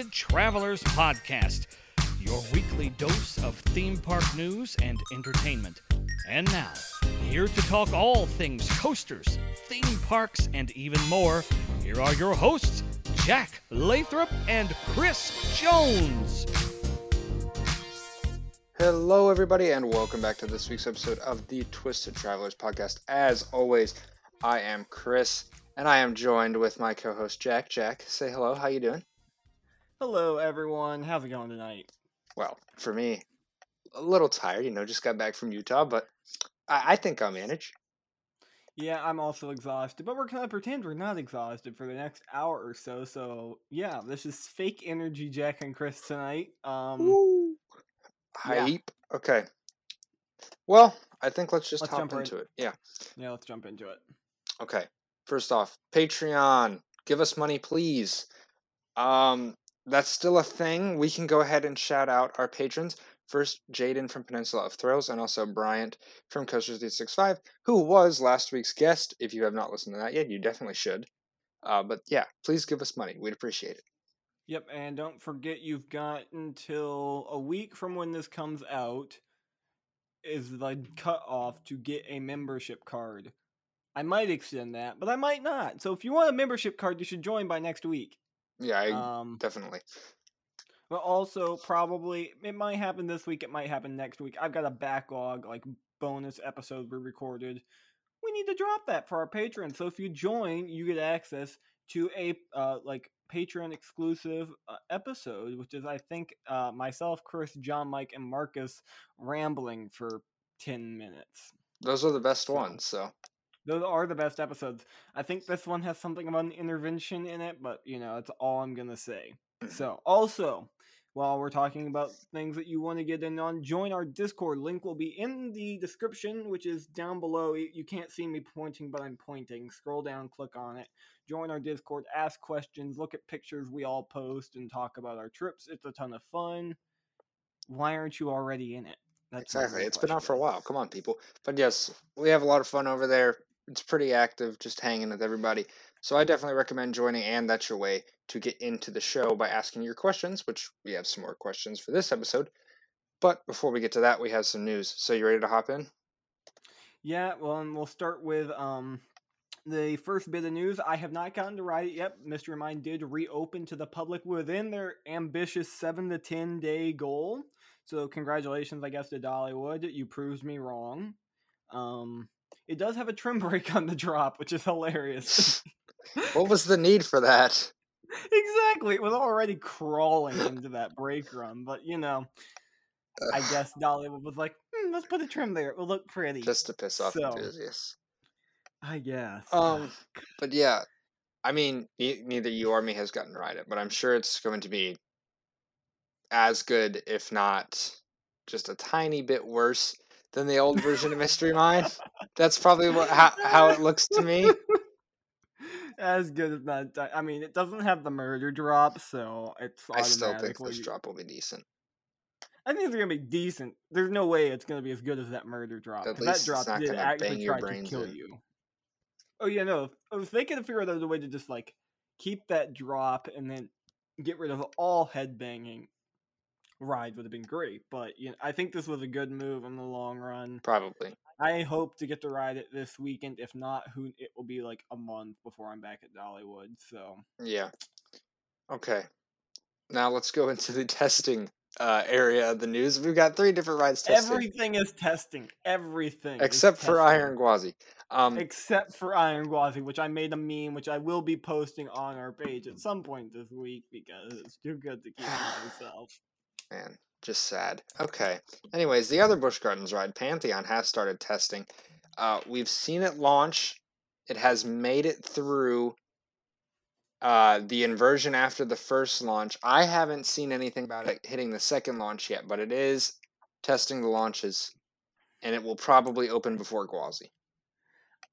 Twisted Travelers Podcast, your weekly dose of theme park news and entertainment. And now, here to talk all things coasters, theme parks, and even more, here are your hosts, Jack Lathrop and Chris Jones. Hello, everybody, and welcome back to this week's episode of the Twisted Travelers podcast. As always, I am Chris, and I am joined with my co-host Jack. Jack, say hello. How you doing? Hello, everyone. How's it going tonight? Well, for me, a little tired. You know, just got back from Utah, but I, I think I'll manage. Yeah, I'm also exhausted, but we're gonna pretend we're not exhausted for the next hour or so. So yeah, this is fake energy, Jack and Chris tonight. Um, Woo! yeah. Okay. Well, I think let's just Let's hop right- into it. Yeah. yeah, let's jump into it. Okay. First off, Patreon. Give us money, please. Um, that's still a thing. We can go ahead and shout out our patrons. First, Jaden from Peninsula of Thrills, and also Bryant from Coaster 365, who was last week's guest. If you have not listened to that yet, you definitely should. Uh, but yeah, please give us money. We'd appreciate it. Yep, and don't forget you've got until a week from when this comes out is the cutoff to get a membership card. I might extend that, but I might not. So if you want a membership card, you should join by next week. Yeah, I, Um, definitely. But also, probably it might happen this week. It might happen next week. I've got a backlog, like bonus episodes we recorded. We need to drop that for our patrons. So if you join, you get access to a uh, like patron exclusive uh, episode, which is I think uh, myself, Chris, John, Mike, and Marcus rambling for ten minutes. Those are the best So- ones. So Those are the best episodes. I think this one has something about an intervention in it, but you know, it's all I'm gonna say. So, also, while we're talking about things that you want to get in on, join our Discord. Link will be in the description, which is down below. You can't see me pointing, but I'm pointing. Scroll down, click on it. Join our Discord, ask questions, look at pictures we all post, and talk about our trips. It's a ton of fun. Why aren't you already in it? That's exactly, it's been out for a while. Come on, people. But yes, we have a lot of fun over there. It's pretty active, just hanging with everybody. So I definitely recommend joining, and that's your way to get into the show by asking your questions, which we have some more questions for this episode. But before we get to that, we have some news. So you ready to hop in? Yeah, well, and we'll start with um the first bit of news. I have not gotten to ride it yet. Mystery Mine did reopen to the public within their ambitious seven to ten day goal. So congratulations, I guess, to Dollywood. You proved me wrong. Um, it does have a trim brake on the drop, which is hilarious. What was the need for that? exactly, it was already crawling into that brake run, but you know, I guess Dollywood was like, hmm, let's put a trim there. It will look pretty. just to piss off So, enthusiasts. I guess. Um, but yeah, I mean, ne- neither you or me has gotten to ride it, but I'm sure it's going to be as good, if not just a tiny bit worse than the old version of Mystery Mine. That's probably what how, how it looks to me. as good as that. I mean, it doesn't have the murder drop, so it's I still think this drop will be decent. I think it's gonna be decent. There's no way it's gonna be as good as that murder drop. At least that it's drop not did actually try to kill in. you. Oh yeah, no. If, they could figure out a way to just like keep that drop and then get rid of all head banging, ride would have been great. But you know, I think this was a good move in the long run. Probably. I hope to get to ride it this weekend. If not, who it will be like a month before I'm back at Dollywood. So Yeah. Okay. Now let's go into the testing uh, area of the news. We've got three different rides testing, everything is testing. Everything, except for testing. Iron Gwazi. Um, Except for Iron Gwazi, which I made a meme, which I will be posting on our page at some point this week because it's too good to keep to myself. Man, just sad. Okay. Anyways, the other Busch Gardens ride, Pantheon, has started testing. Uh, we've seen it launch. It has made it through uh, the inversion after the first launch. I haven't seen anything about it hitting the second launch yet, but it is testing the launches, and it will probably open before Gwazi.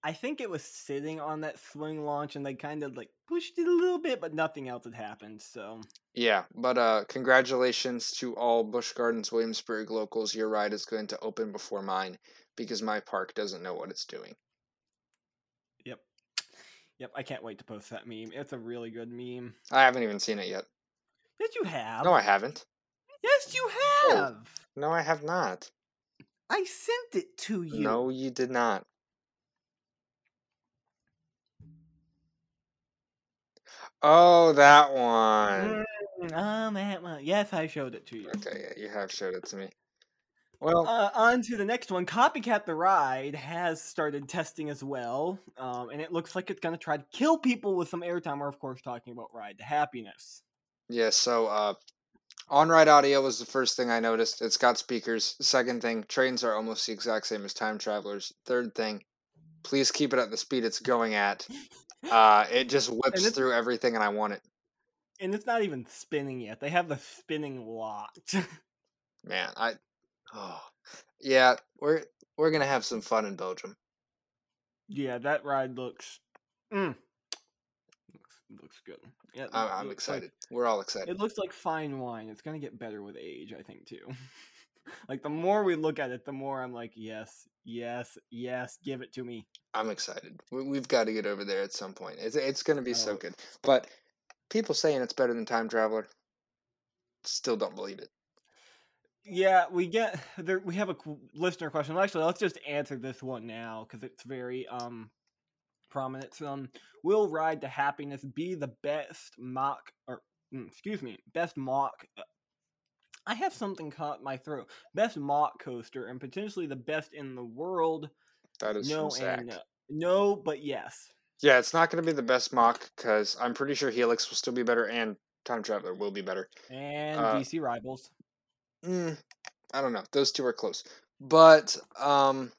I think it was sitting on that swing launch and they kind of like pushed it a little bit, but nothing else had happened. So Yeah, but uh, congratulations to all Busch Gardens Williamsburg locals. Your ride is going to open before mine because my park doesn't know what it's doing. Yep. Yep, I can't wait to post that meme. It's a really good meme. I haven't even seen it yet. Yes, you have. No, I haven't. Yes, you have. No, I have not. I sent it to you. No, you did not. Oh, that one. On that one. Yes, I showed it to you. Okay, yeah, you have showed it to me. Well, Uh, on to the next one. Copycat the Ride has started testing as well, um, and it looks like it's going to try to kill people with some airtime. We're, of course, talking about Ride to Happiness. yeah, so uh on-ride audio was the first thing I noticed. It's got speakers. Second thing, trains are almost the exact same as time travelers. Third thing, please keep it at the speed it's going at. Uh it just whips through everything and I want it. And it's not even spinning yet. They have the spinning locked. Man, I oh. Yeah, we're we're going to have some fun in Belgium. yeah, that ride looks. Mm, looks, looks good. Yeah, I'm, I'm looks like- excited. We're all excited. It looks like fine wine. It's gonna get better with age, I think too. Like the more we look at it, the more I'm like, yes, yes, yes, give it to me. I'm excited. We, we've got to get over there at some point. It's it's going to be so Oh. good. But people saying it's better than Time Traveler, still don't believe it. Yeah, we get there. We have a listener question. Actually, let's just answer this one now because it's very um prominent. So, Um, will Ride to Happiness be the best Mack or mm, excuse me, best Mack? I have something caught my throat. Best Mack coaster and potentially the best in the world. That is No and no. no, but yes. Yeah, it's not going to be the best Mack because I'm pretty sure Helix will still be better and Time Traveler will be better. And Uh, DC Rivals. Mm, I don't know. Those two are close, but um,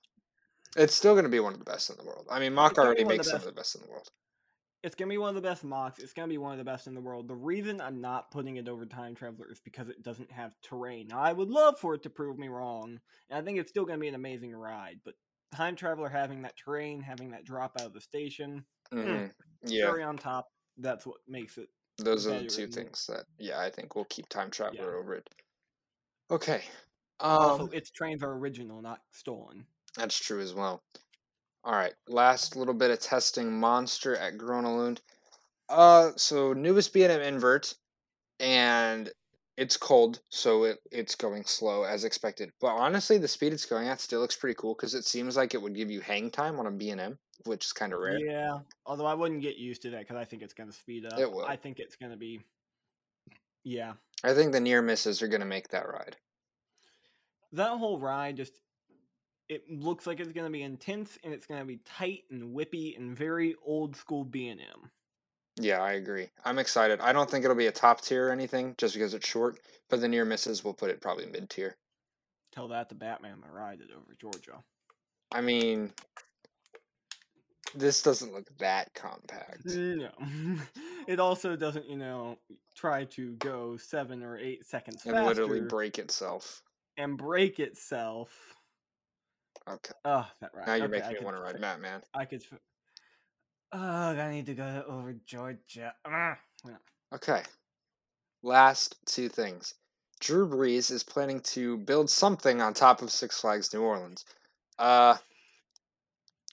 it's still going to be one of the best in the world. I mean, Mack already makes some of the best in the world. It's gonna be one of the best Macks. It's gonna be one of the best in the world. The reason I'm not putting it over Time Traveler is because it doesn't have terrain. Now, I would love for it to prove me wrong, and I think it's still gonna be an amazing ride. But Time Traveler having that terrain, having that drop out of the station, hmm Yeah, cherry on top, that's what makes it. those are the two things that yeah I think we'll keep Time Traveler over it. Okay, um, also, its trains are original, not stolen. That's true as well. All right, last little bit of testing monster at Gröna Lund. Uh, so newest B&M invert, and it's cold, so it it's going slow as expected. But honestly, the speed it's going at still looks pretty cool because it seems like it would give you hang time on a B&M, which is kind of rare. Yeah, although I wouldn't get used to that because I think it's gonna speed up. It will. I think it's gonna be. Yeah, I think the near misses are gonna make that ride. that whole ride just it looks like it's going to be intense and it's going to be tight and whippy and very old school b&m Yeah, I agree. I'm excited. I don't think it'll be a top tier or anything just because it's short, but the near misses will put it probably mid tier. tell that to batman to ride it over georgia I mean, this doesn't look that compact. no it also doesn't you know try to go seven or eight seconds and faster literally break itself. and break itself Okay. oh that ride Now you're okay, making I me could want to ride Matt, man. i could Ugh, i need to go over georgia Ah, yeah. Okay. Last two things. Drew Brees is planning to build something on top of Six Flags New Orleans. Uh,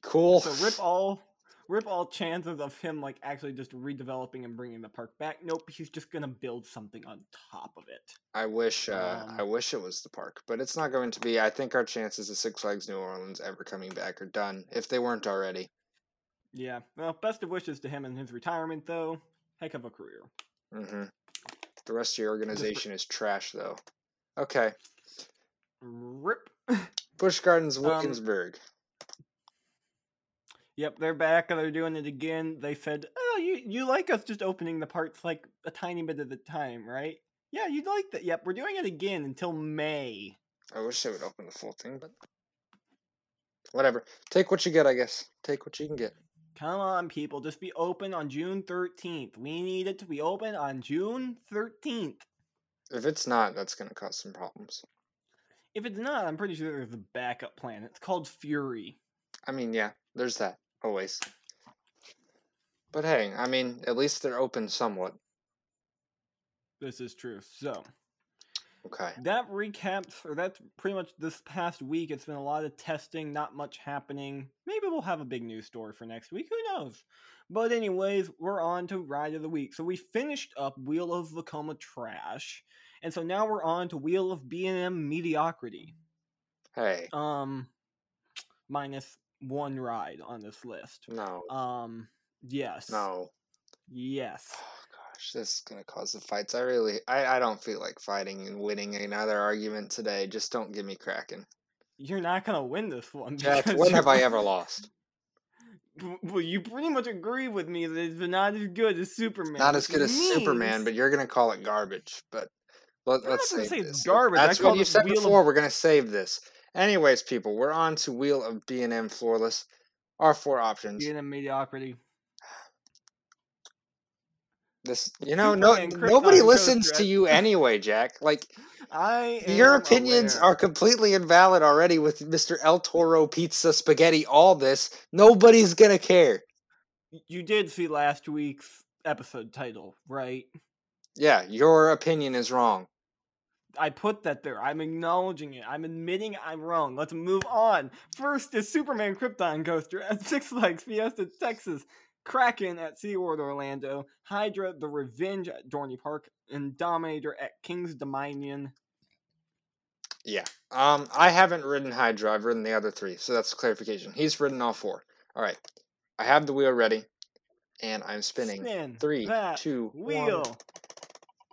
cool. So rip all rip all chances of him like actually just redeveloping and bringing the park back. Nope, he's just gonna build something on top of it. I wish. Uh, I Um, wish it was the park, but it's not going to be. I think our chances of Six Flags New Orleans ever coming back are done if they weren't already. Yeah. Well, best of wishes to him in his retirement, though. Heck of a career. hmm The rest of your organization is trash, though. Okay. Rip. Busch Gardens, Um, Williamsburg. Yep, they're back and they're doing it again. They said, "Oh, you you like us just opening the parts like a tiny bit at a time, right?" Yeah, you'd like that. Yep, we're doing it again until May. I wish they would open the full thing, but whatever. Take what you get, I guess. Take what you can get. Come on, people, just be open on June 13th. We need it to be open on June 13th. If it's not, that's going to cause some problems. If it's not, I'm pretty sure there's a backup plan. It's called Fury. I mean, yeah, there's that always. But hey, I mean, at least they're open somewhat. This is true. So, Okay. That recaps, or that's pretty much this past week. It's been a lot of testing, not much happening. Maybe we'll have a big news story for next week. Who knows? But anyways, we're on to ride of the week. So we finished up Wheel of Vekoma Trash, and so now we're on to Wheel of B and M Mediocrity. Hey. Um, minus one ride on this list. No. Um, yes. No. Yes. Oh gosh, this is gonna cause the fights. I really, I, I don't feel like fighting and winning another argument today. Just don't get me cracking. You're not gonna win this one. Jack, when have I ever lost? Well, you pretty much agree with me that it's not as good as Superman. Not as good as Superman, but you're gonna call it garbage. But let, save say this. garbage, That's what you said Wheel of- before. We're gonna save this. Anyways, people, we're on to Wheel of B and M Floorless. Our four options. a mediocrity. This, you know, no, nobody listens to you anyway, Jack. Like I your opinions aware. are completely invalid already with Mr. El Toro Pizza Spaghetti. All this, nobody's gonna care. You did see last week's episode title, right? Yeah, your opinion is wrong. I put that there. I'm acknowledging it. I'm admitting I'm wrong. Let's move on. First is Superman Krypton Coaster at Six Flags Fiesta, Texas. Kraken at SeaWorld Orlando. Hydra The Revenge at Dorney Park. And Dominator at King's Dominion. Yeah. Um, I haven't ridden Hydra. I've ridden the other three, so that's clarification. He's ridden all four. All right. I have the wheel ready, and I'm spinning. Spin Three, two, one.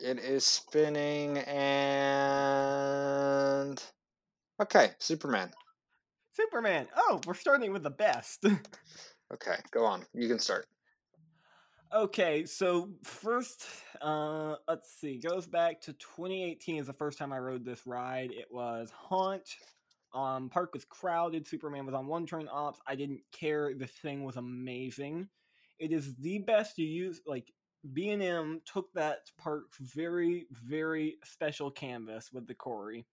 It is spinning, and okay, Superman. Superman. Oh, we're starting with the best. Okay, go on. You can start. Okay, so first, uh, let's see, goes back to 2018 is the first time I rode this ride. It was Haunt. Um, park was crowded. Superman was on one train ops. I didn't care. The thing was amazing. It is the best to use. Like B and M took that park's very, very special canvas with the quarry,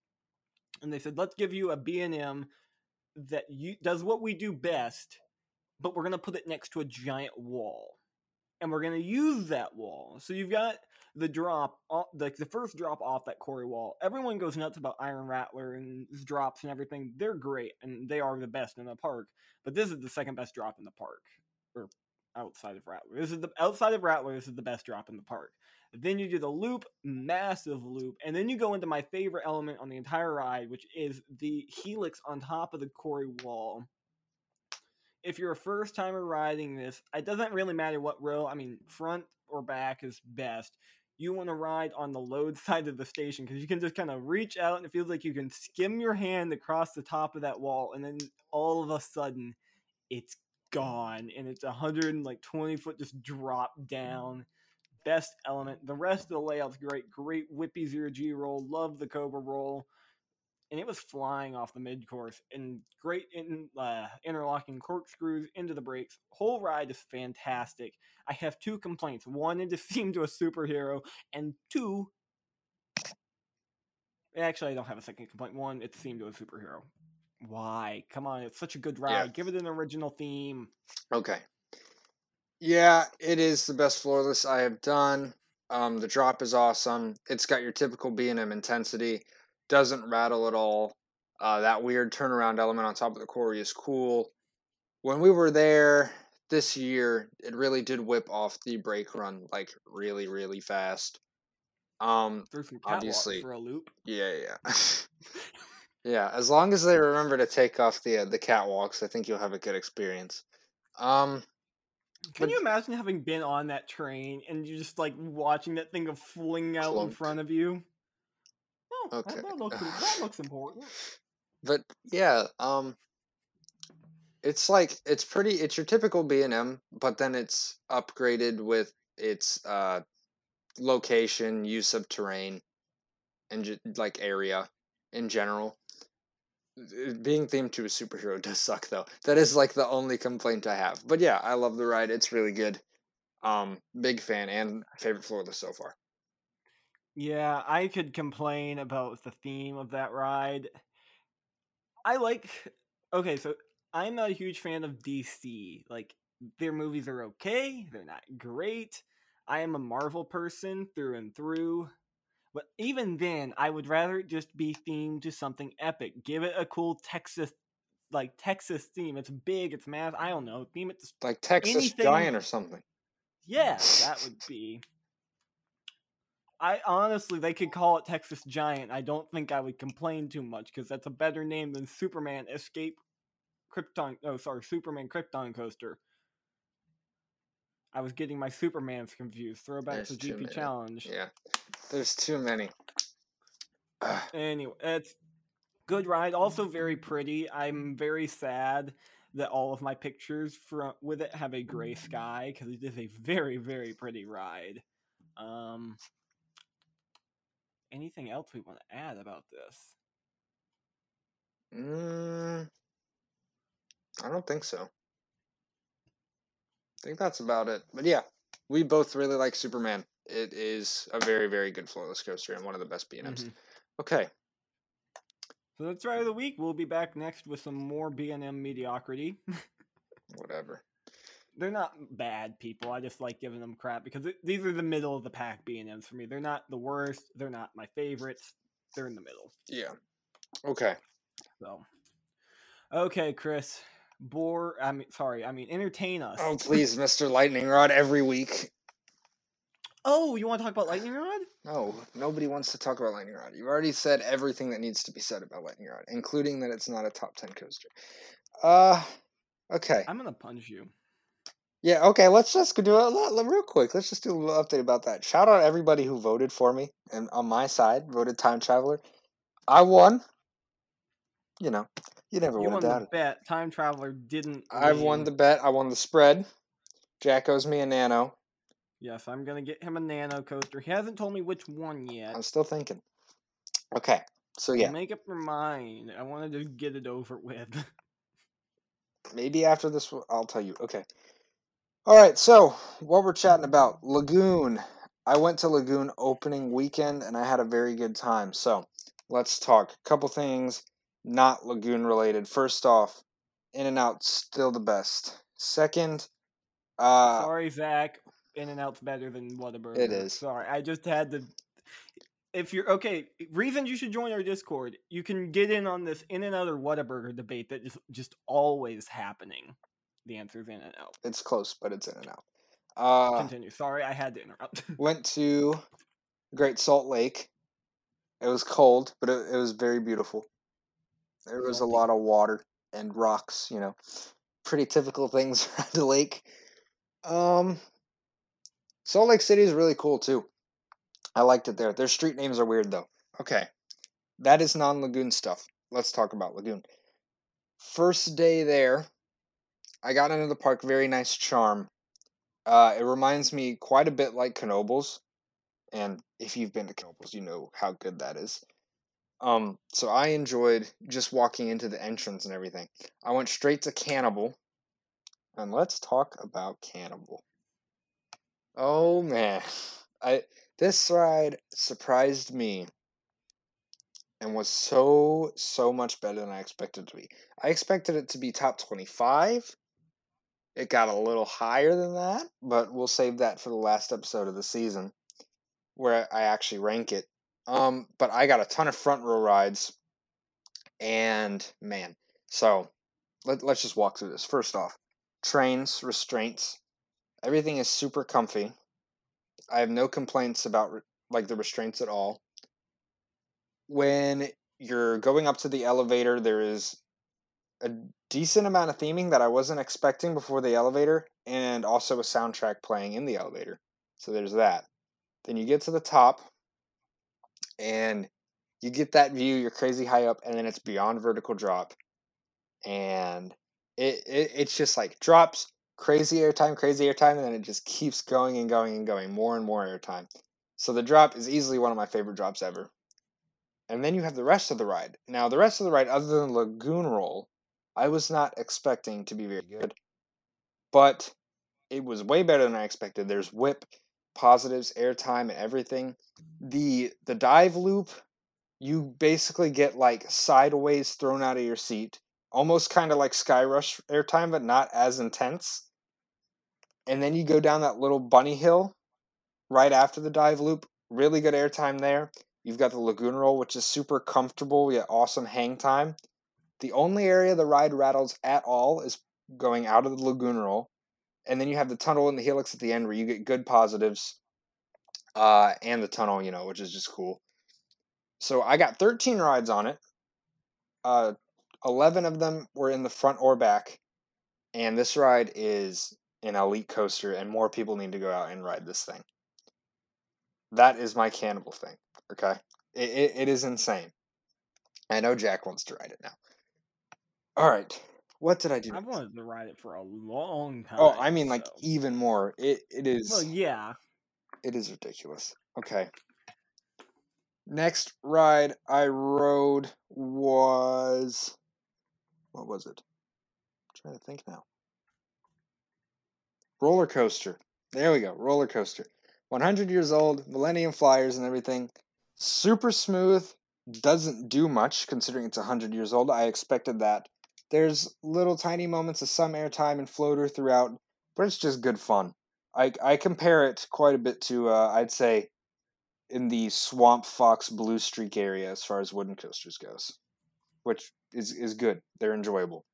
and they said, "Let's give you a B&M that you does what we do best, but we're gonna put it next to a giant wall." and we're gonna use that wall. So you've got the drop, like the first drop off that quarry wall. Everyone goes nuts about Iron Rattler and drops and everything. They're great and they are the best in the park. But this is the second best drop in the park, or outside of Rattler. This is the outside of Rattler. This is the best drop in the park. Then you do the loop, massive loop, and then you go into my favorite element on the entire ride, which is the helix on top of the quarry wall if you're a first timer riding this, it doesn't really matter what row. I mean, front or back is best. You want to ride on the load side of the station because you can just kind of reach out and it feels like you can skim your hand across the top of that wall, and then all of a sudden, it's gone and it's a hundred and like twenty foot just drop down. Best element. The rest of the layout's great. Great whippy zero G roll. Love the Cobra roll and it was flying off the mid course and great in uh, interlocking corkscrews into the brakes. Whole ride is fantastic. I have two complaints. One, it just seemed to a superhero, and two, actually, I don't have a second complaint. One, it seemed to a superhero. Why? Come on, it's such a good ride. Yeah. Give it an original theme. Okay. Yeah, it is the best floorless I have done. Um, the drop is awesome. It's got your typical B and M intensity. Doesn't rattle at all. Uh, that weird turnaround element on top of the quarry is cool. When we were there this year, it really did whip off the brake run like really, really fast. Um, Through some catwalk Obviously. for a loop. yeah, yeah. yeah, as long as they remember to take off the uh, the catwalks, I think you'll have a good experience. Um, Can But- you imagine having been on that train and you just like watching that thing of fling out in front of you? Oh, that- Okay. that, looks, that looks important. but yeah, um, it's like it's pretty. It's your typical B and M, but then it's upgraded with its uh location, use of terrain, and like area in general. Uh, Being themed to a superhero does suck though. That is like the only complaint I have. But yeah, I love the ride. It's really good. Um, big fan and favorite floorless so far. Yeah, I could complain about the theme of that ride. I like. Okay, so I'm not a huge fan of DC. Like, their movies are okay, they're not great. I am a Marvel person through and through. But even then, I would rather it just be themed to something epic. Give it a cool Texas, like Texas theme. It's big, it's massive. I don't know. Theme it to Like Texas Anything- Giant or something. Yeah, that would be. I honestly, they could call it Texas Giant. I don't think I would complain too much because that's a better name than Superman Escape Krypton. Oh, sorry, Superman Krypton Coaster. I was getting my Supermans confused. Throwback There's to GP many. Challenge. Yeah. There's too many. Ugh. Anyway, it's good ride. Also very pretty. I'm very sad that all of my pictures from with it have a gray sky because it is a very very pretty ride. Um, anything else we want to add about this? Mm, I don't think so. I think that's about it. But yeah, we both really like Superman. It is a very, very good floorless coaster and one of the best B&Ms. Mhm. Okay. So that's right of the week. We'll be back next with some more B and M mediocrity. Whatever. They're not bad people. I just like giving them crap because it, these are the middle of the pack B and M's for me. They're not the worst. They're not my favorites. They're in the middle. Yeah. Okay. So, okay, Chris, bore. I mean, sorry. I mean, entertain us. Oh, please, Mr. Lightning Rod, every week. Oh, you want to talk about lightning rod? No, nobody wants to talk about Lightning Rod. You've already said everything that needs to be said about Lightning Rod, including that it's not a top 10 coaster. Uh, okay. I'm gonna punch you. Yeah, okay, let's just do a lot real quick. Let's just do a little update about that. Shout out everybody who voted for me and on my side voted Time Traveler. I won. You know, you never You won the bet. Time traveler didn't. I won win. the bet. I won the spread. Jack owes me a nano. Yes, I'm gonna get him a nano coaster. He hasn't told me which one yet. I'm still thinking. Okay, so yeah, Make up your mind. I wanted to get it over with. maybe after this I'll tell you. Okay. All right, so what we're chatting about Lagoon. I went to Lagoon opening weekend and I had a very good time. So let's talk. A couple things not Lagoon related. First off, In and Out still the best. Second, uh, Sorry, Zach. In and Out's better than Whataburger. It is. Sorry, I just had to. If you're okay, reasons you should join our Discord. You can get in on this In and Out or Whataburger debate that is just always happening. The answer is In and Out. it's close, but it's In and Out. Uh, Continue. Sorry, I had to interrupt. went to Great Salt Lake. It was cold, but it, it was very beautiful. There was a lot of water and rocks, you know, pretty typical things around the lake. Um, Salt Lake City is really cool too. I liked it there. Their street names are weird though. Okay, that is non Lagoon stuff. Let's talk about Lagoon. First day there, I got into the park. Very nice charm. Uh, it reminds me quite a bit like Knoebels, and if you've been to Knoebels, you know how good that is. Um, so I enjoyed just walking into the entrance and everything. I went straight to Cannibal, and let's talk about Cannibal. Oh man, I this ride surprised me and was so so much better than I expected it to be. I expected it to be top 25. It got a little higher than that, but we'll save that for the last episode of the season where I actually rank it. Um, but I got a ton of front row rides, and man, so let, let's just walk through this. First off, trains, restraints, everything is super comfy. I have no complaints about like the restraints at all. When you're going up to the elevator, there is a decent amount of theming that I wasn't expecting before the elevator, and also a soundtrack playing in the elevator. So there's that. Then you get to the top, and you get that view. You're crazy high up, and then it's beyond vertical drop, and it, it it's just like drops, crazy airtime, crazy airtime, and then it just keeps going and going and going, more and more airtime. So the drop is easily one of my favorite drops ever. And then you have the rest of the ride. Now, the rest of the ride, other than Lagoon Roll, I was not expecting to be very good, but it was way better than I expected. There's whip, positives, airtime, and everything. Mm-hmm. The the dive loop, you basically get like sideways thrown out of your seat, almost kind of like Sky Rush airtime, but not as intense. And then you go down that little bunny hill right after the dive loop, really good airtime there. You've got the Lagoon Roll, which is super comfortable yet awesome hang time. The only area the ride rattles at all is going out of the Lagoon Roll. And then you have the tunnel and the helix at the end where you get good positives. Uh, and the tunnel, you know, which is just cool. So I got 13 rides on it. Uh, 11 of them were in the front or back. And this ride is an elite coaster, and more people need to go out and ride this thing. That is my cannibal thing. Okay, it, it, it is insane. I know Jack wants to ride it now. All right, what did I do? I've wanted to ride it for a long time. Oh, I mean, like even more. It it is. Well, yeah. It is ridiculous. Okay. Next ride I rode was what was it? I'm trying to think now. Roller coaster. There we go. Roller coaster. 100 years old, Millennium Flyers and everything. Super smooth. Doesn't do much considering it's 100 years old. I expected that. There's little tiny moments of some airtime and floater throughout, but it's just good fun. I, I compare it quite a bit to, uh, I'd say, in the Swamp Fox Blue Streak area as far as wooden coasters goes, which is, is good. They're enjoyable.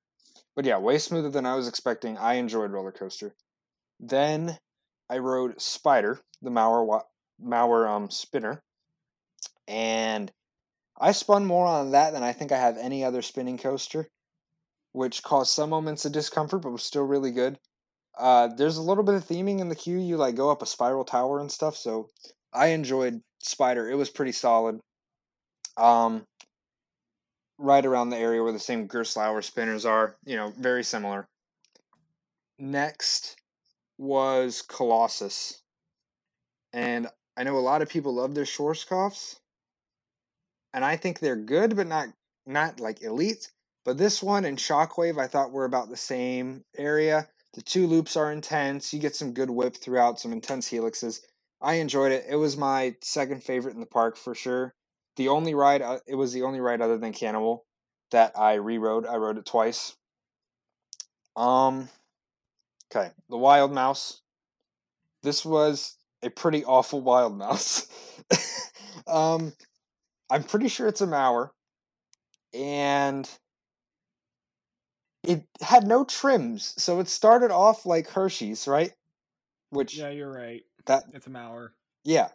But yeah, way smoother than I was expecting. I enjoyed roller coaster. Then I rode Spider, the Mauer Mauer um spinner, and I spun more on that than I think I have any other spinning coaster, which caused some moments of discomfort, but was still really good. Uh, there's a little bit of theming in the queue. You like go up a spiral tower and stuff, so I enjoyed Spider. It was pretty solid. Um, right around the area where the same Gerstlauer spinners are, you know, very similar. Next was Colossus. And I know a lot of people love their Schwarzkopfs. And I think they're good, but not not like elite. But this one and Shockwave I thought were about the same area. The two loops are intense. You get some good whip throughout, some intense helixes. I enjoyed it. It was my second favorite in the park for sure. The only ride, uh, it was the only ride other than Cannibal that I rerode. I rode it twice. Um, okay, the Wild Mouse. This was a pretty awful Wild Mouse. um, I'm pretty sure it's a Mauer, and it had no trims, so it started off like Hershey's, right? Which Yeah, you're right. that It's a Mauer. yeah.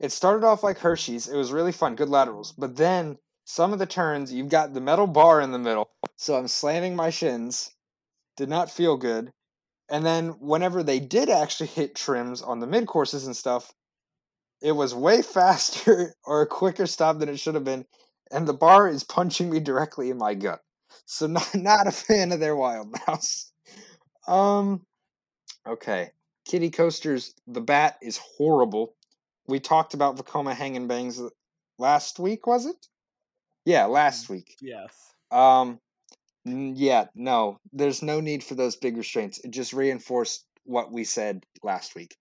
It started off like Hershey's. It was really fun, good laterals. But then some of the turns, you've got the metal bar in the middle. So I'm slamming my shins. Did not feel good. And then whenever they did actually hit trims on the mid courses and stuff, it was way faster or a quicker stop than it should have been. And the bar is punching me directly in my gut. So not not a fan of their wild mouse. Um okay. Kitty Coasters, the bat is horrible. We talked about Vekoma Hang and Bangs last week, was it? Yeah, last week. Yes. Um, yeah, no, there's no need for those big restraints. It just reinforced what we said last week.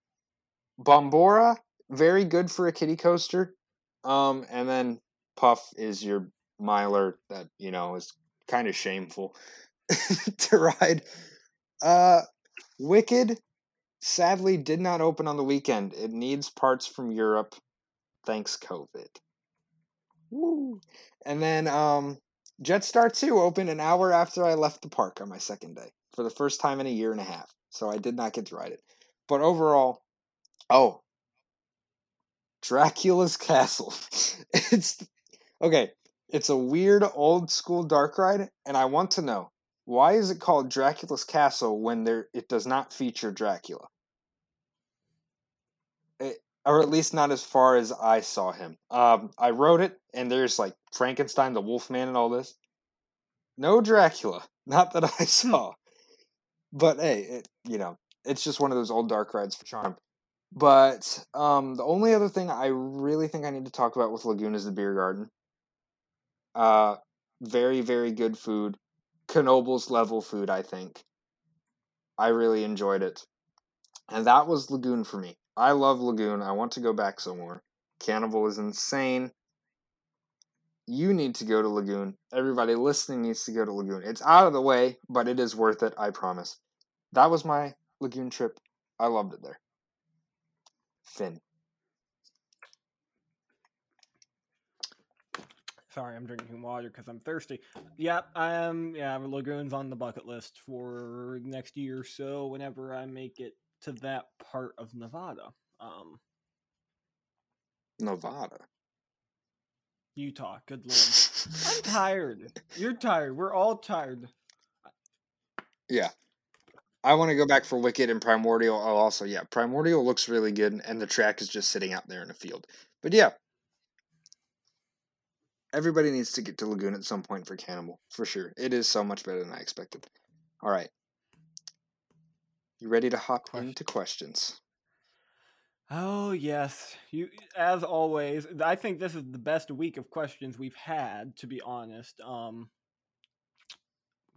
Bombora, very good for a kitty coaster. Um, and then Puff is your miler that you know is kind of shameful to ride. Uh, Wicked, sadly, did not open on the weekend. It needs parts from Europe, thanks COVID. Woo. And then um, Jetstar 2 opened an hour after I left the park on my second day for the first time in a year and a half. So I did not get to ride it. But overall, oh, Dracula's Castle. it's okay. It's a weird old school dark ride, and I want to know why is it called Dracula's Castle when there it does not feature Dracula? It, or at least not as far as I saw him. Um, I wrote it, and there's like Frankenstein, the Wolfman, and all this. No Dracula, not that I saw. But hey, it, you know, it's just one of those old dark rides for charm. But um, the only other thing I really think I need to talk about with Lagoon is the beer garden. Uh, very very good food, Knoebels level food. I think. I really enjoyed it, and that was Lagoon for me. I love Lagoon. I want to go back somewhere. Cannibal is insane. You need to go to Lagoon. Everybody listening needs to go to Lagoon. It's out of the way, but it is worth it, I promise. That was my Lagoon trip. I loved it there. Finn. Sorry, I'm drinking water because I'm thirsty. Yep, I am. Yeah, Lagoon's on the bucket list for next year. Or so whenever I make it to that part of Nevada, um, Nevada. Utah. Good lord, I'm tired. You're tired. We're all tired. Yeah. I want to go back for Wicked and Primordial. Oh, also, yeah, Primordial looks really good, and the track is just sitting out there in a field. But yeah, everybody needs to get to Lagoon at some point for Cannibal, for sure. It is so much better than I expected. All right. You ready to hop Question. into questions? Oh yes, you. As always, I think this is the best week of questions we've had. To be honest, um,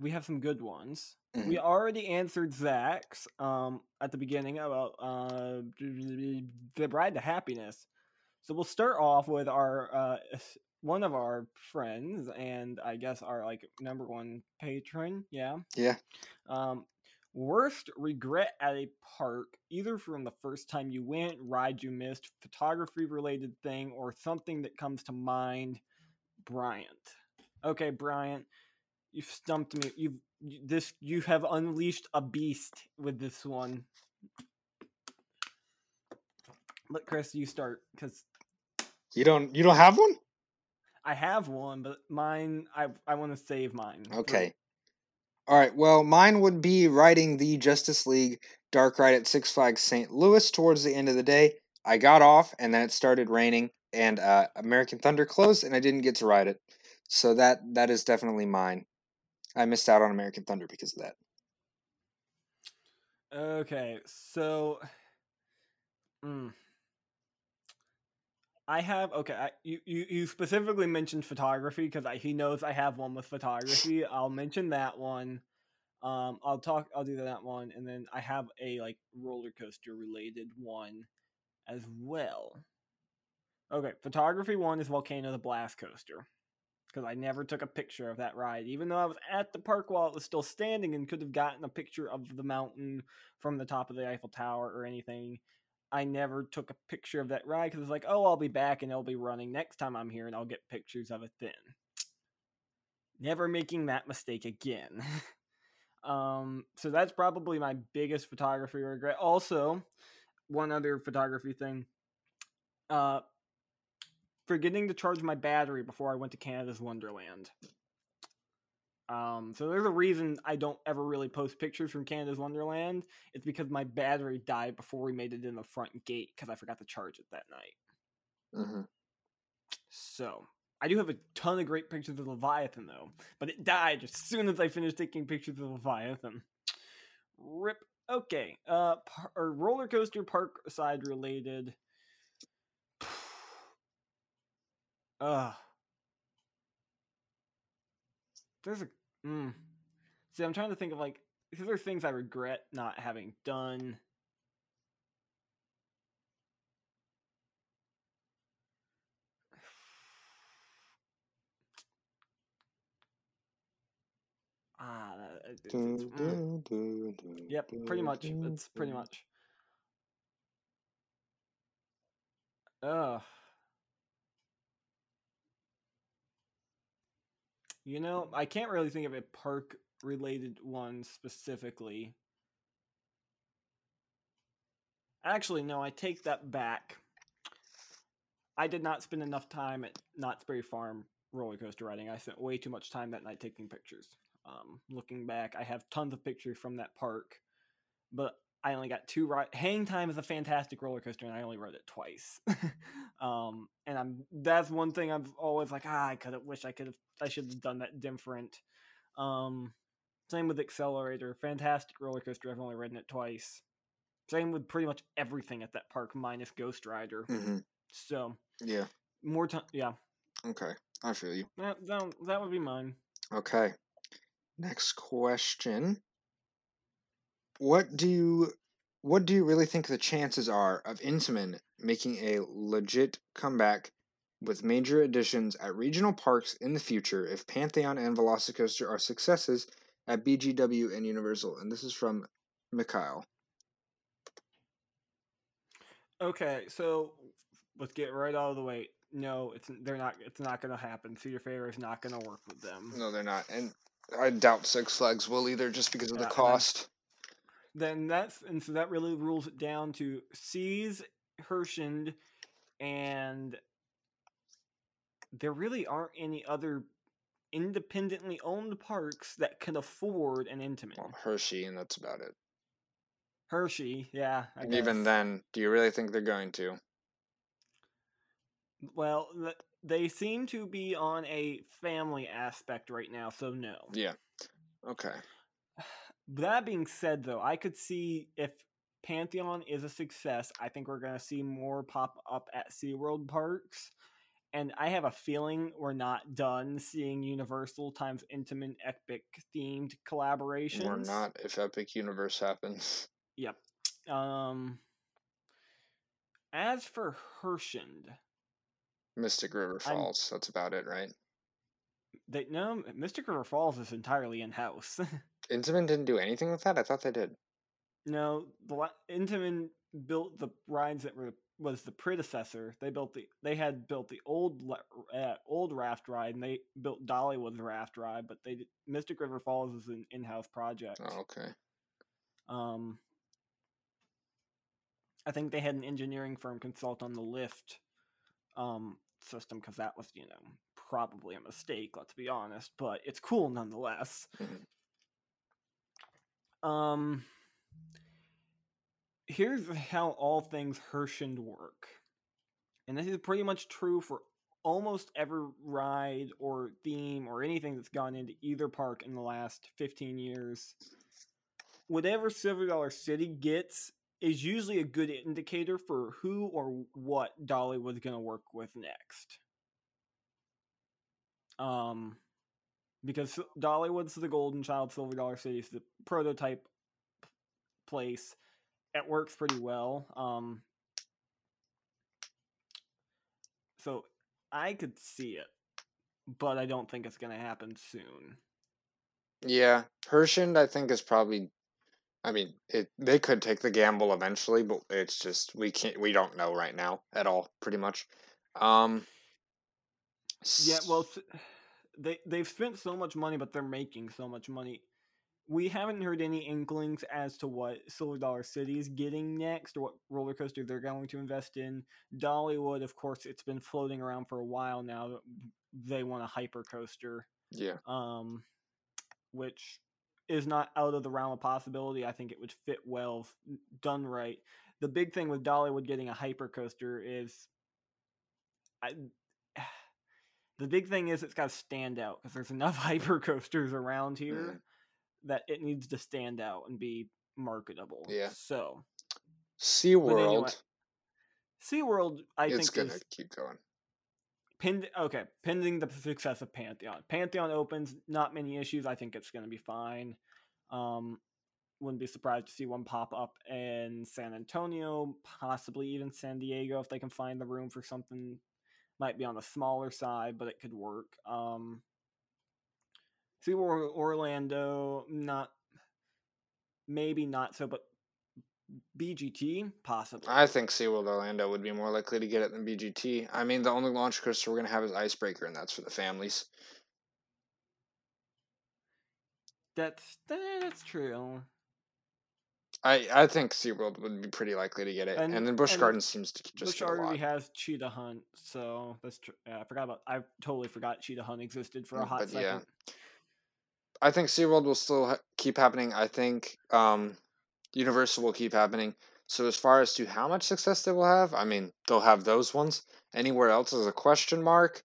we have some good ones. We already answered Zach's um at the beginning about uh the bride to happiness. So we'll start off with our uh one of our friends and I guess our like number one patron. Yeah. Yeah. Um, worst regret at a park, either from the first time you went, ride you missed, photography related thing, or something that comes to mind. Bryant. Okay, Bryant, you've stumped me. You've you- this. You have unleashed a beast with this one. But Chris, you start because You don't you don't have one? I have one, but mine. I I want to save mine. Okay. All right. Well, mine would be riding the Justice League Dark Ride at Six Flags St. Louis towards the end of the day. I got off and then it started raining and uh, American Thunder closed and I didn't get to ride it. So that that is definitely mine. I missed out on American Thunder because of that. Okay, so mm, I have okay. I, you, you you specifically mentioned photography because he knows I have one with photography. I'll mention that one. Um, I'll talk. I'll do that one, and then I have a like roller coaster related one as well. Okay, photography one is Volcano the Blast Coaster because I never took a picture of that ride, even though I was at the park while it was still standing and could have gotten a picture of the mountain from the top of the Eiffel Tower or anything. I never took a picture of that ride because it's like, oh, I'll be back and it'll be running next time I'm here and I'll get pictures of it then. Never making that mistake again. um, so that's probably my biggest photography regret. Also, one other photography thing. Uh, forgetting to charge my battery before I went to Canada's Wonderland. Um, so there's a reason I don't ever really post pictures from Canada's Wonderland. It's because my battery died before we made it in the front gate because I forgot to charge it that night. hmm So I do have a ton of great pictures of Leviathan though, but it died as soon as I finished taking pictures of Leviathan. Rip. Okay. Uh, par- or roller coaster park side related. Uh There's a. Mm. See, I'm trying to think of like. Because there's things I regret not having done. Ah, it's- it's- mm. Yep, pretty much. It's pretty much. Ugh. You know, I can't really think of a park related one specifically. Actually, no, I take that back. I did not spend enough time at Knott's Berry Farm roller coaster riding. I spent way too much time that night taking pictures. Um, looking back, I have tons of pictures from that park, but I only got two ride. Hang Time is a fantastic roller coaster, and I only rode it twice. um, and I'm that's one thing I'm always like, ah, I could have wish I could have I should have done that different. Um, same with Accelerator, fantastic roller coaster. I've only ridden it twice. Same with pretty much everything at that park, minus Ghost Rider. hmm So Yeah. more time, yeah. Okay. I feel you. That, that that would be mine. Okay. Next question. What do you what do you really think the chances are of Intamin making a legit comeback with major additions at regional parks in the future if Pantheon and Velocicoaster are successes at BGW and Universal? And this is from Mikhail. Okay, so let's get right out of the way. no, it's they're not. It's not going to happen. Cedar Fair is not going to work with them. No, they're not, and I doubt Six Flags will either, just because of Yeah, the cost. Then that's and so that really rules it down to Seas, Herschend, and there really aren't any other independently owned parks that can afford an Intamin. Well, Hershey, and that's about it. Hershey, yeah. I And even then, do you really think they're going to? Well, they seem to be on a family aspect right now, so no. Yeah. Okay. That being said, though, I could see if Pantheon is a success, I think we're going to see more pop up at SeaWorld parks. And I have a feeling we're not done seeing Universal times Intamin Epic themed collaborations. We're not if Epic Universe happens. Yep. Um. As for Herschend, Mystic River I'm- Falls. That's about it, right? they no Mystic River Falls is entirely in house. Intamin didn't do anything with that. I thought they did. No, the Intamin built the rides that were was the predecessor. They built the they had built the old uh, old raft ride, and they built Dollywood's raft ride. But they Mystic River Falls is an in house project. Oh, okay. Um, I think they had an engineering firm consult on the lift um system because that was you know probably a mistake. Let's be honest, but it's cool nonetheless. Um, here's how all things Herschend work, and this is pretty much true for almost every ride or theme or anything that's gone into either park in the last 15 years. Whatever Silver Dollar City gets is usually a good indicator for who or what Dolly was going to work with next. Um, because Dollywood's the golden child, Silver Dollar City's the prototype place. It works pretty well. Um, so I could see it, but I don't think it's going to happen soon. Yeah, Herschend, I think is probably. I mean, it they could take the gamble eventually, but it's just we can't. We don't know right now at all. Pretty much. Um. Yeah, well, s- they they've spent so much money, but they're making so much money. We haven't heard any inklings as to what Silver Dollar City is getting next, or what roller coaster they're going to invest in. Dollywood, of course, it's been floating around for a while now. that They want a hyper coaster, Yeah. um, which is not out of the realm of possibility. I think it would fit well done right. The big thing with Dollywood getting a hyper coaster is, I the big thing is it's got to stand out because there's enough hyper coasters around here Mhm. that it needs to stand out and be marketable. Yeah. So SeaWorld, SeaWorld, I it's think It's gonna keep going. Pend- okay, pending the success of Pantheon. Pantheon opens, not many issues. I think it's going to be fine. Um, wouldn't be surprised to see one pop up in San Antonio, possibly even San Diego if they can find the room for something. Might be on the smaller side, but it could work. Um, SeaWorld Orlando, not maybe not so, but BGT possibly. I think SeaWorld Orlando would be more likely to get it than BGT. I mean, the only launch coaster we're gonna have is Icebreaker, and that's for the families. That's that's true. I I think SeaWorld would be pretty likely to get it, and, And- then Busch and Gardens seems to just Busch get a lot. already has Cheetah Hunt, so that's tr- yeah, I forgot about. I totally forgot Cheetah Hunt existed for a Mm, hot but second. yeah. I think SeaWorld will still ha- keep happening. I think um, Universal will keep happening. So as far as to how much success they will have, I mean, they'll have those ones. Anywhere else is a question mark.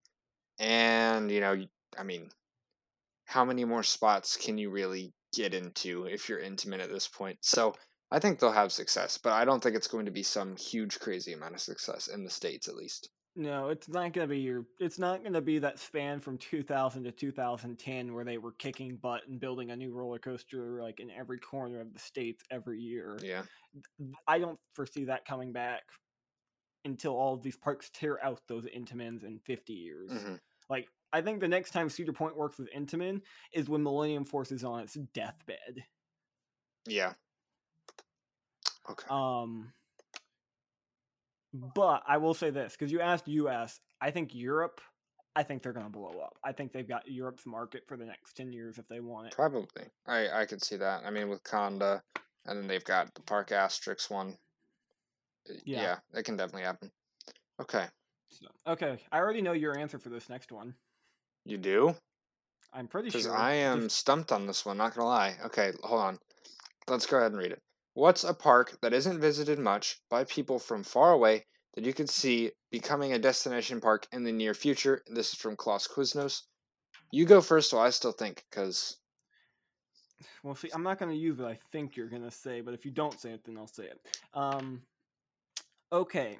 And, you know, I mean, how many more spots can you really get into if you're Intamin at this point? So I think they'll have success, but I don't think it's going to be some huge, crazy amount of success in the States, at least. No, it's not gonna be your. It's not gonna be that span from 2000 to 2010 where they were kicking butt and building a new roller coaster like in every corner of the states every year. Yeah. I don't foresee that coming back until all of these parks tear out those Intamins in 50 years. hmm Like, I think the next time Cedar Point works with Intamin is when Millennium Force is on its deathbed. Yeah. Okay. Um, But I will say this because you asked U.S. I think Europe. I think they're going to blow up. I think they've got Europe's market for the next ten years if they want it. Probably. I I could see that. I mean, with Kondaa, and then they've got the Parc Astérix one. Uh, Yeah. Yeah, it can definitely happen. Okay, So, okay, I already know your answer for this next one. you do? I'm pretty Because sure. I am stumped on this one, not gonna lie. Okay, hold on. Let's go ahead and read it. What's a park that isn't visited much by people from far away that you could see becoming a destination park in the near future? This is from Klaus Quiznos. You go first while I still think, because Well, see, I'm not going to use what I think you're going to say, but if you don't say it, then I'll say it. Um, okay.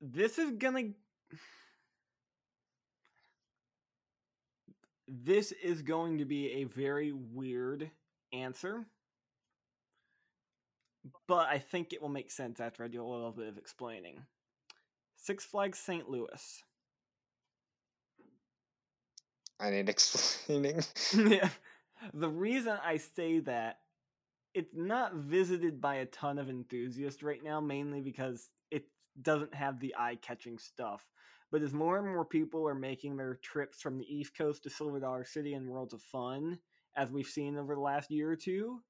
This is going to. This is going to be a very weird answer, but I think it will make sense after I do a little bit of explaining. Six Flags St. Louis. I need explaining. yeah. The reason I say that it's not visited by a ton of enthusiasts right now, mainly because it doesn't have the eye-catching stuff. But as more and more people are making their trips from the East Coast to Silver Dollar City and Worlds of Fun, as we've seen over the last year or two,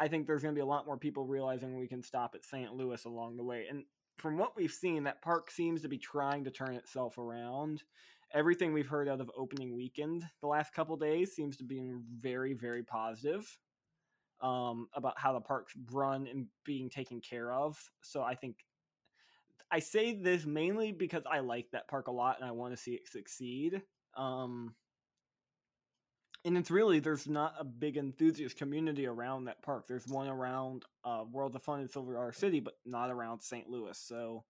I think there's going to be a lot more people realizing we can stop at St. Louis along the way. And from what we've seen, that park seems to be trying to turn itself around everything we've heard out of opening weekend the last couple days seems to be very very positive um, about how the park's run and being taken care of so i think i say this mainly because i like that park a lot and i want to see it succeed um, and it's really there's not a big enthusiast community around that park there's one around uh, world of fun in silver dollar city but not around st louis so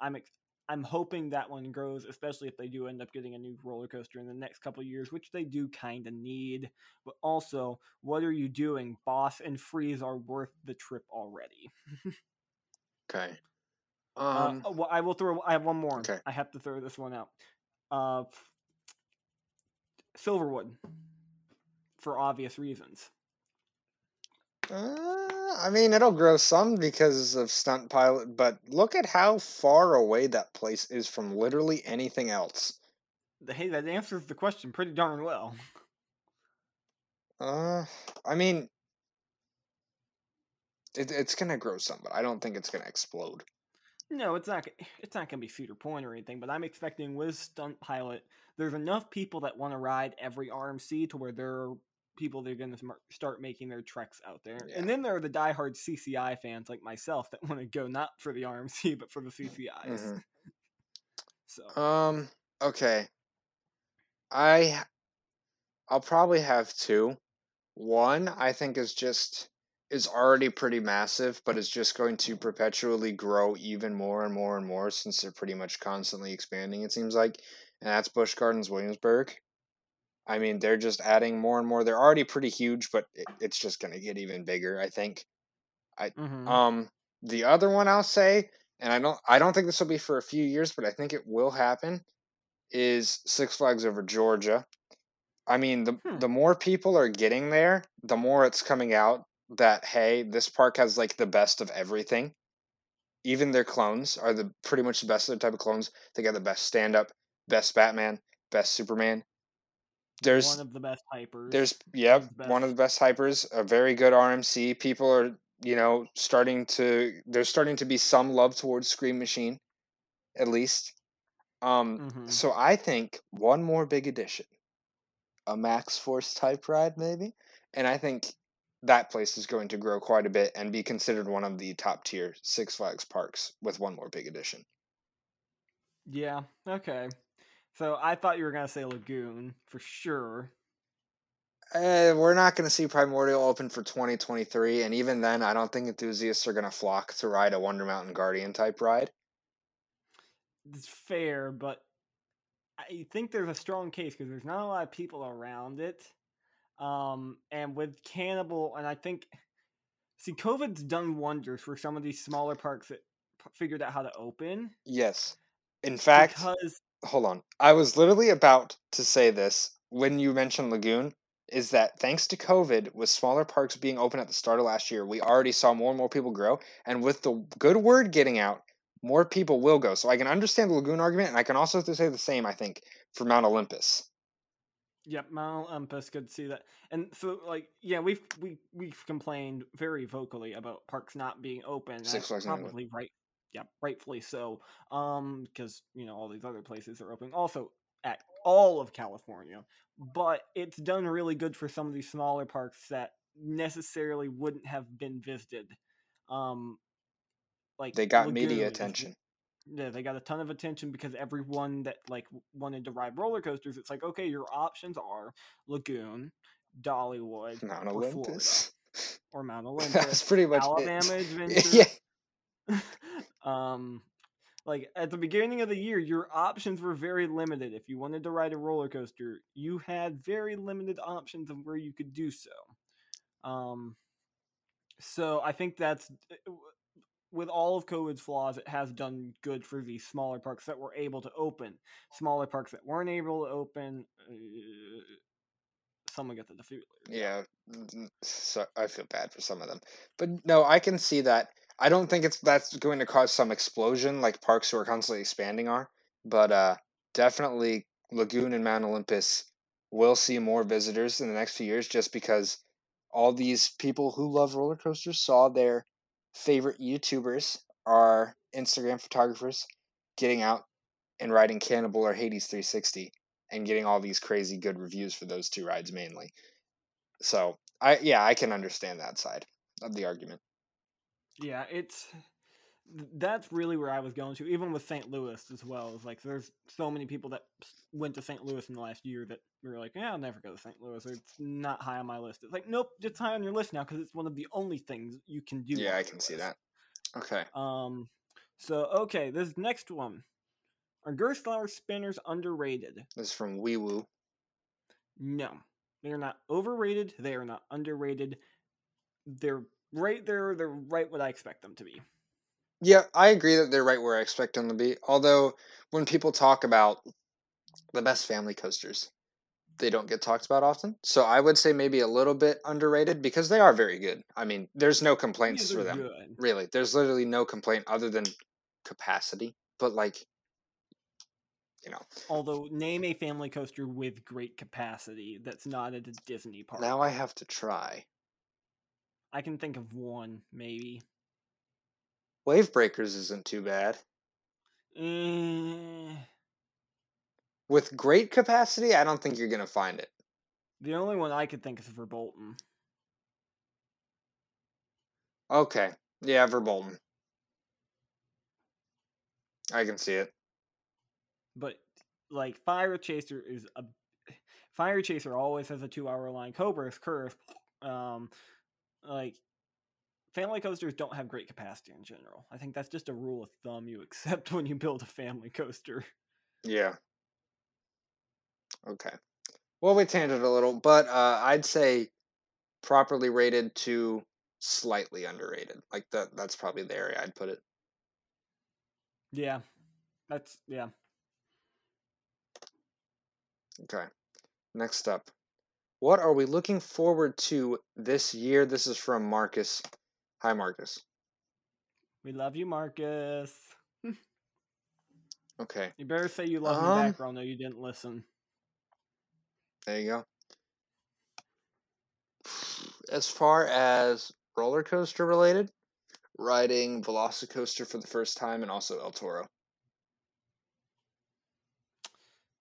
i'm ex- I'm hoping that one grows, especially if they do end up getting a new roller coaster in the next couple of years, which they do kind of need. But also, what are you doing? Boss and Freeze are worth the trip already. Okay. Uh, Um. oh, well, I will throw. I have one more. Okay. I have to throw this one out. Uh, Silverwood, for obvious reasons. Uh, I mean, it'll grow some because of Stunt Pilot, but look at how far away that place is from literally anything else. Hey, that answers the question pretty darn well. Uh, I mean, it, it's gonna grow some, but I don't think it's gonna explode. No, it's not. It's not gonna be Cedar Point or anything. But I'm expecting with Stunt Pilot, there's enough people that want to ride every RMC to where there people that are gonna start making their treks out there. Yeah. And then there are the diehard CCI fans like myself that want to go not for the RMC but for the CCIs. Mhm. So Um. Okay. I. I'll probably have two. One I think is just is already pretty massive, but is just going to perpetually grow even more and more and more since they're pretty much constantly expanding. It seems like, and that's Busch Gardens Williamsburg. I mean, they're just adding more and more. They're already pretty huge, but it, it's just going to get even bigger. I think. mhm. Um, the other one I'll say, and I don't, I don't think this will be for a few years, but I think it will happen, is Six Flags over Georgia. I mean, the Hmm. the more people are getting there, the more it's coming out that hey, this park has like the best of everything. Even their clones are the pretty much the best of their type of clones. They got the best stand up, best Batman, best Superman. There's one of the best hypers. there's yeah, the one of the best hypers, a very good RMC. People are, you know, starting to there's starting to be some love towards Scream Machine, at least. Um Mhm. so I think one more big addition. A Maxx Force type ride maybe. And I think that place is going to grow quite a bit and be considered one of the top tier Six Flags parks with one more big addition. Yeah. Okay. So I thought you were gonna say Lagoon for sure. Uh, we're not going to see Primordial open for 2023, and even then, I don't think enthusiasts are going to flock to ride a Wonder Mountain Guardian type ride. It's fair, but I think there's a strong case because there's not a lot of people around it. Um, and with Cannibal, and I think, see, COVID's done wonders for some of these smaller parks that figured out how to open. Yes. In fact, because hold on. I was literally about to say this when you mentioned Lagoon. Is that thanks to COVID, with smaller parks being open at the start of last year, we already saw more and more people grow. And with the good word getting out, more people will go. So I can understand the Lagoon argument, and I can also say the same. I think for Mount Olympus. Yep, Mount Olympus could see that, and so like yeah, we've we we've complained very vocally about parks not being open. Six That's Flags probably right. Yeah, rightfully so. Um, because you know all these other places are open. Also, at all of California, but it's done really good for some of these smaller parks that necessarily wouldn't have been visited. Um, like They got media Lagoon is- attention. yeah, they got a ton of attention because everyone that like wanted to ride roller coasters, it's like, okay, your options are Lagoon, Dollywood, Mount or Florida, Olympus. or Mount Olympus. That's pretty much Alabama it. Adventure. yeah. um, like at the beginning of the year, your options were very limited. If you wanted to ride a roller coaster, you had very limited options of where you could do so. Um, so I think that's uh, with all of COVID's flaws, it has done good for these smaller parks that were able to open. Smaller parks that weren't able to open, uh, someone got the defibrillator. Yeah, so I feel bad for some of them, but no, I can see that. I don't think it's that's going to cause some explosion like parks who are constantly expanding are, but uh, definitely Lagoon and Mount Olympus will see more visitors in the next few years just because all these people who love roller coasters saw their favorite YouTubers are Instagram photographers getting out and riding Cannibal or Hades 360 and getting all these crazy good reviews for those two rides mainly. So I yeah, I can understand that side of the argument. Yeah, it's that's really where I was going to, even with St. Louis as well. Is like there's so many people that went to St. Louis in the last year that we were like, yeah, I'll never go to St. Louis. Or it's not high on my list. It's like, nope, it's high on your list now because it's one of the only things you can do. Yeah, I can see list. that. Okay. Um, so okay, this next one, are Gerstlauer spinners underrated? This is from Wee Woo. No, they are not overrated. They are not underrated. They're right there. They're right what I expect them to be. Yeah, I agree that they're right where I expect them to be. Although when people talk about the best family coasters, they don't get talked about often. So I would say maybe a little bit underrated because they are very good. I mean, there's no complaints Yeah, for them. good. Really. There's literally no complaint other than capacity. But like you know, Although, name a family coaster with great capacity that's not at a Disney park. now I have to try. I can think of one, maybe. Wave Breakers isn't too bad. Eh, With great capacity, I don't think you're gonna find it. the only one I could think is Verbolten. Okay. Yeah, Verbolten. I can see it. But like Fire Chaser is a Fire Chaser always has a two hour line. Cobra's Curse, um, like family coasters don't have great capacity in general. I think that's just a rule of thumb you accept when you build a family coaster. Yeah. Okay. Well, we tangent a little, but uh, I'd say properly rated to slightly underrated. Like that. That's probably the area I'd put it. Yeah, that's yeah. Okay. Next up, what are we looking forward to this year? This is from Marcus. Hi, Marcus. We love you, Marcus. Okay. You better say you love Um, me back, or I'll know you didn't listen. There you go. As far as roller coaster related, riding Velocicoaster for the first time and also El Toro.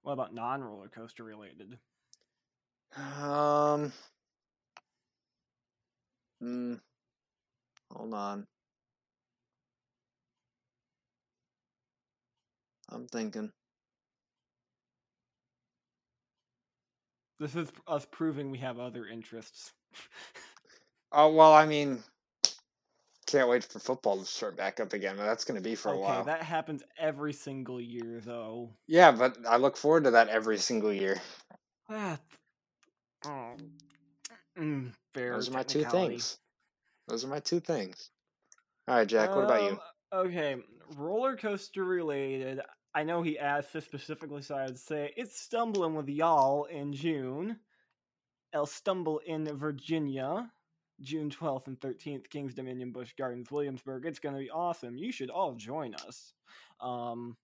What about non roller coaster related? Um. Hmm. Hold on. I'm thinking. This is us proving we have other interests. Oh well, I mean, can't wait for football to start back up again. But that's going to be for a okay, while. that happens every single year, though. Yeah, but I look forward to that every single year. Ah, oh, mm, fair. Those are my two things. Those are my two things. All right, Jack. What about you? Um, Okay, roller coaster related. I know he asked this specifically, so I would say it's stumbling with y'all in June. El Stumble in Virginia, June 12th and 13th, King's Dominion, Busch Gardens, Williamsburg. It's going to be awesome. You should all join us. Um,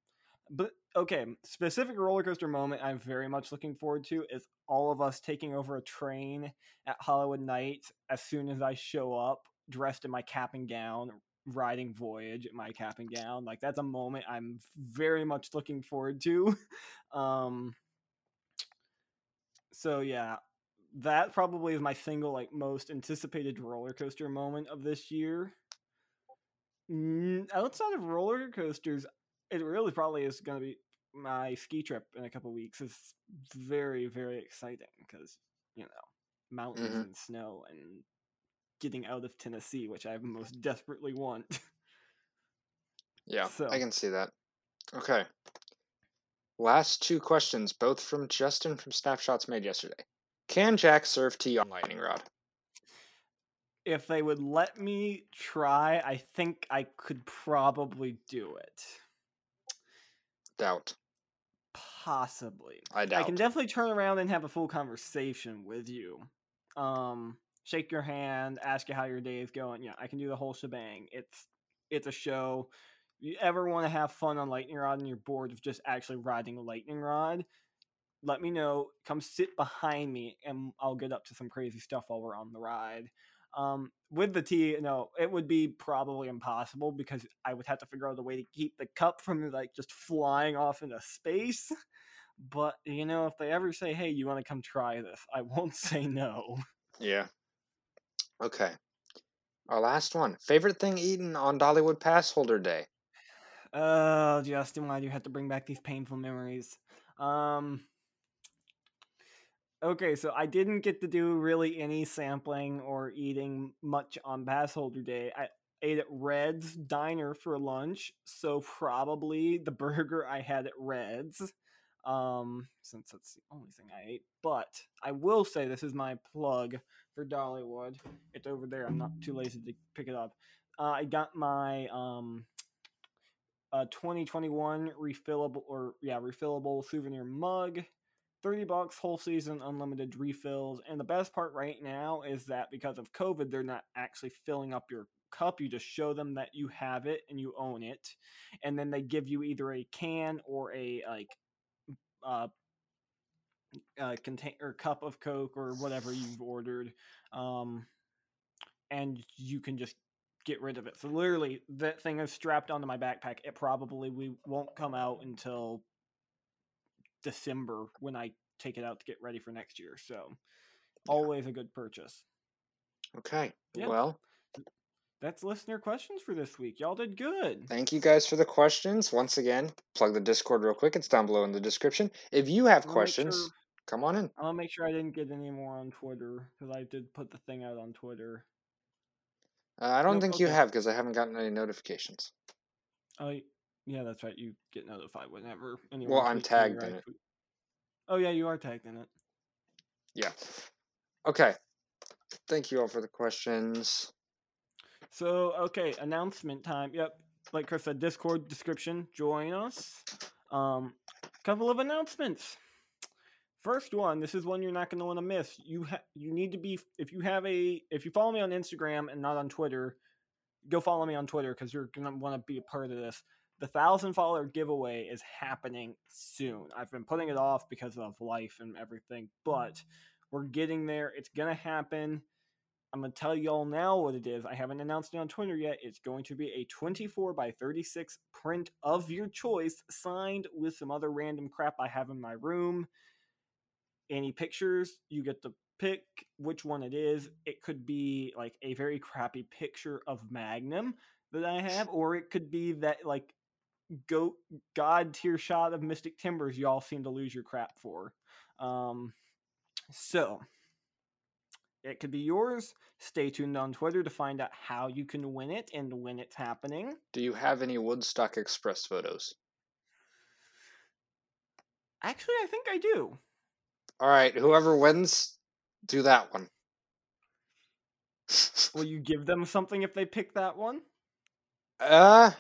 but okay, specific roller coaster moment I'm very much looking forward to is all of us taking over a train at Holiwood Nights as soon as I show up dressed in my cap and gown, riding Voyage in my cap and gown. Like that's a moment I'm very much looking forward to. um so yeah, that probably is my single like most anticipated roller coaster moment of this year. Outside of roller coasters, it really probably is going to be my ski trip in a couple weeks. It's very very exciting because you know mountains Mhm. and snow and getting out of Tennessee, which I most desperately want. Yeah, So- I can see that. Okay. Last two questions, both from Justin from Snapshots made yesterday. Can Jack serve tea on lightning rod? if they would let me try, I think I could probably do it. Doubt. Possibly. I doubt. I can definitely turn around and have a full conversation with you. Um, shake your hand, ask you how your day is going. Yeah, I can do the whole shebang. It's it's a show. If You ever want to have fun on lightning rod and you're bored of just actually riding a lightning rod? Let me know. Come sit behind me, and I'll get up to some crazy stuff while we're on the ride. Um, with the tea, no, it would be probably impossible because I would have to figure out a way to keep the cup from like just flying off into space. But you know, if they ever say, "Hey, you want to come try this?" I won't say no. Yeah. Okay. Our last one. Favorite thing eaten on Dollywood Pass Holder Day? Oh, Justin, why do you have to bring back these painful memories? Um. Okay, so I didn't get to do really any sampling or eating much on Pass Holder Day. I ate at Red's Diner for lunch, so probably the burger I had at Red's. Um, since that's the only thing I ate. But I will say this is my plug for Dollywood. It's over there. I'm not too lazy to pick it up. Uh, I got my um a 2021 refillable or yeah refillable souvenir mug 30 bucks whole season unlimited refills and the best part right now is that because of covid they're not actually filling up your cup you just show them that you have it and you own it and then they give you either a can or a like uh contain or cup of Coke or whatever you've ordered, um, and you can just get rid of it. So literally, that thing is strapped onto my backpack. It probably we won't come out until December when I take it out to get ready for next year. So always a good purchase. Okay. Yeah. Well, That's listener questions for this week. Y'all did good. thank you guys for the questions. Once again, plug the Discord real quick. It's down below in the description. If you have questions, sure- come on in. I'll make sure I didn't get any more on Twitter because I did put the thing out on Twitter. Uh, I don't Nope, think you have because I haven't gotten any notifications. Oh, yeah, that's right. You get notified whenever anyone. Well, I'm tagged in it. tweet. Oh yeah, you are tagged in it. Yeah. Okay. Thank you all for the questions. So okay, announcement time. Yep, like Chris said, Discord description. Join us. Um, couple of announcements. First one, this is one you're not going to want to miss. You ha- you need to be if you have a if you follow me on Instagram and not on Twitter, go follow me on Twitter because you're going to want to be a part of this. The thousand follower giveaway is happening soon. I've been putting it off because of life and everything, but mm-hmm. we're getting there. It's gonna happen. I'm gonna tell y'all now what it is. I haven't announced it on Twitter yet. It's going to be a 24 by 36 print of your choice, signed with some other random crap I have in my room. Any pictures, you get to pick which one it is. It could be like a very crappy picture of Magnum that I have, or it could be that like goat god tier shot of Mystic Timbers y'all seem to lose your crap for. Um, so it could be yours. Stay tuned on Twitter to find out how you can win it and when it's happening. Do you have any Woodstock Express photos? Actually, I think I do. All right, whoever wins, do that one. Will you give them something if they pick that one? Uh.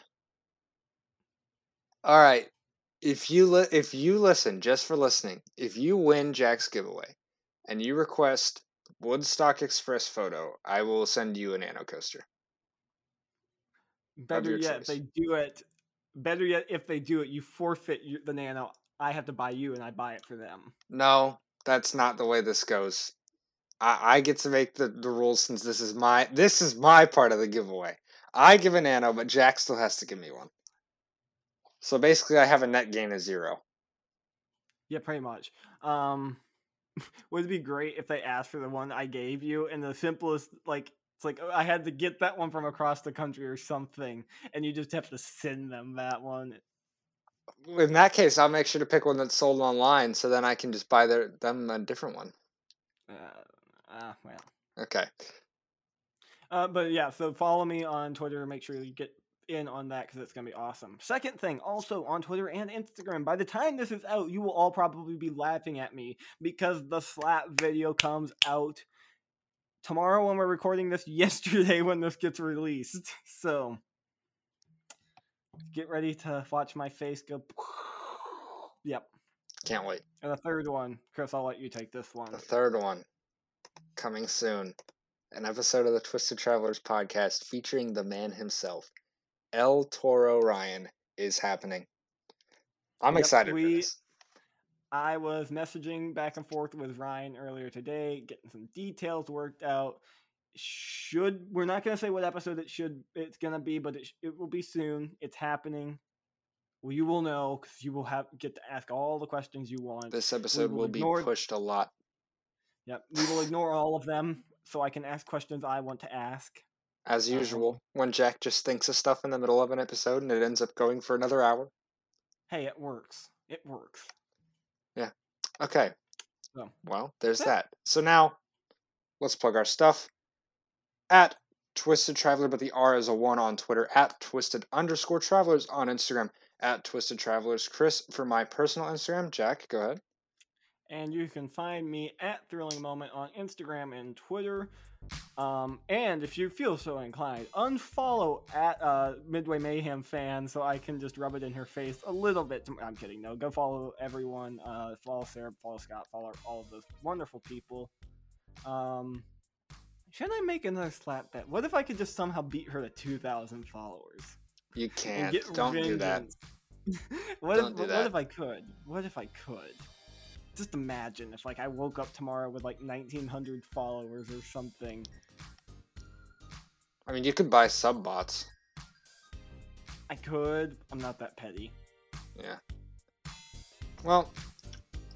All right. If you li- if you listen just for listening, if you win Jack's giveaway, and you request Woodstock Express photo, I will send you a nano coaster. Better yet, choice. they do it. Better yet, if they do it, you forfeit the nano. I have to buy you, and I buy it for them. No, that's not the way this goes. I, I get to make the, the rules since this is my this is my part of the giveaway. I give a nano, but Jack still has to give me one. So basically, I have a net gain of zero. Yeah, pretty much. Um, would it be great if they asked for the one I gave you, and the simplest like it's like "Oh, I had to get that one from across the country or something, and you just have to send them that one. In that case, I'll make sure to pick one that's sold online, so then I can just buy their them a different one. Uh, ah, well. Okay. Uh, but yeah, so follow me on Twitter. Make sure you get in on that because it's gonna be awesome. Second thing, also on Twitter and Instagram. By the time this is out, you will all probably be laughing at me because the slap video comes out tomorrow when we're recording this. Yesterday when this gets released. So get ready to watch my face go. Yep. Can't wait. And the third one, Chris, I'll let you take this one. The third one coming soon. An episode of the Twisted Travelers podcast featuring the man himself, El Toro Ryan, is happening. I'm Yep, excited for we- this. I was messaging back and forth with Ryan earlier today, getting some details worked out. Should we're not gonna say what episode it should it's gonna be, but it, it will be soon. It's happening. Well, you will know because you will have get to ask all the questions you want. This episode will will be pushed a lot. Yep, we will ignore all of them so I can ask questions I want to ask. As Um, usual, when Jack just thinks of stuff in the middle of an episode and it ends up going for another hour. Hey, it works. It works. Yeah. Okay. So. Well, there's Yeah. that. So now, let's plug our stuff. At Twisted Traveler, but the R is a one on Twitter. At Twisted underscore Travelers on Instagram. At Twisted Travelers. Chris for my personal Instagram. Jack, go ahead. and you can find me at Thrilling Moment on Instagram and Twitter. Um, and if you feel so inclined, unfollow at uh, Midway Mayhem fan so I can just rub it in her face a little bit. To, I'm kidding. No, go follow everyone. Uh, follow Sarah, follow Scott, follow all of those wonderful people. Um, should I make another slap bet? What if I could just somehow beat her to 2,000 followers? You can't. Don't do that. what Don't if do that. what if I could? What if I could? Just imagine if like I woke up tomorrow with like 1900 followers or something. I mean, you could buy sub bots. I could. I'm not that petty. Yeah. Well,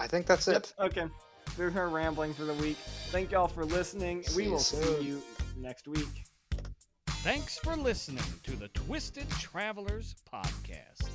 I think that's Yep, it. Okay. There's our rambling for the week. Thank y'all for listening. See we you will soon. see you next week. Thanks for listening to the Twisted Travelers Podcast.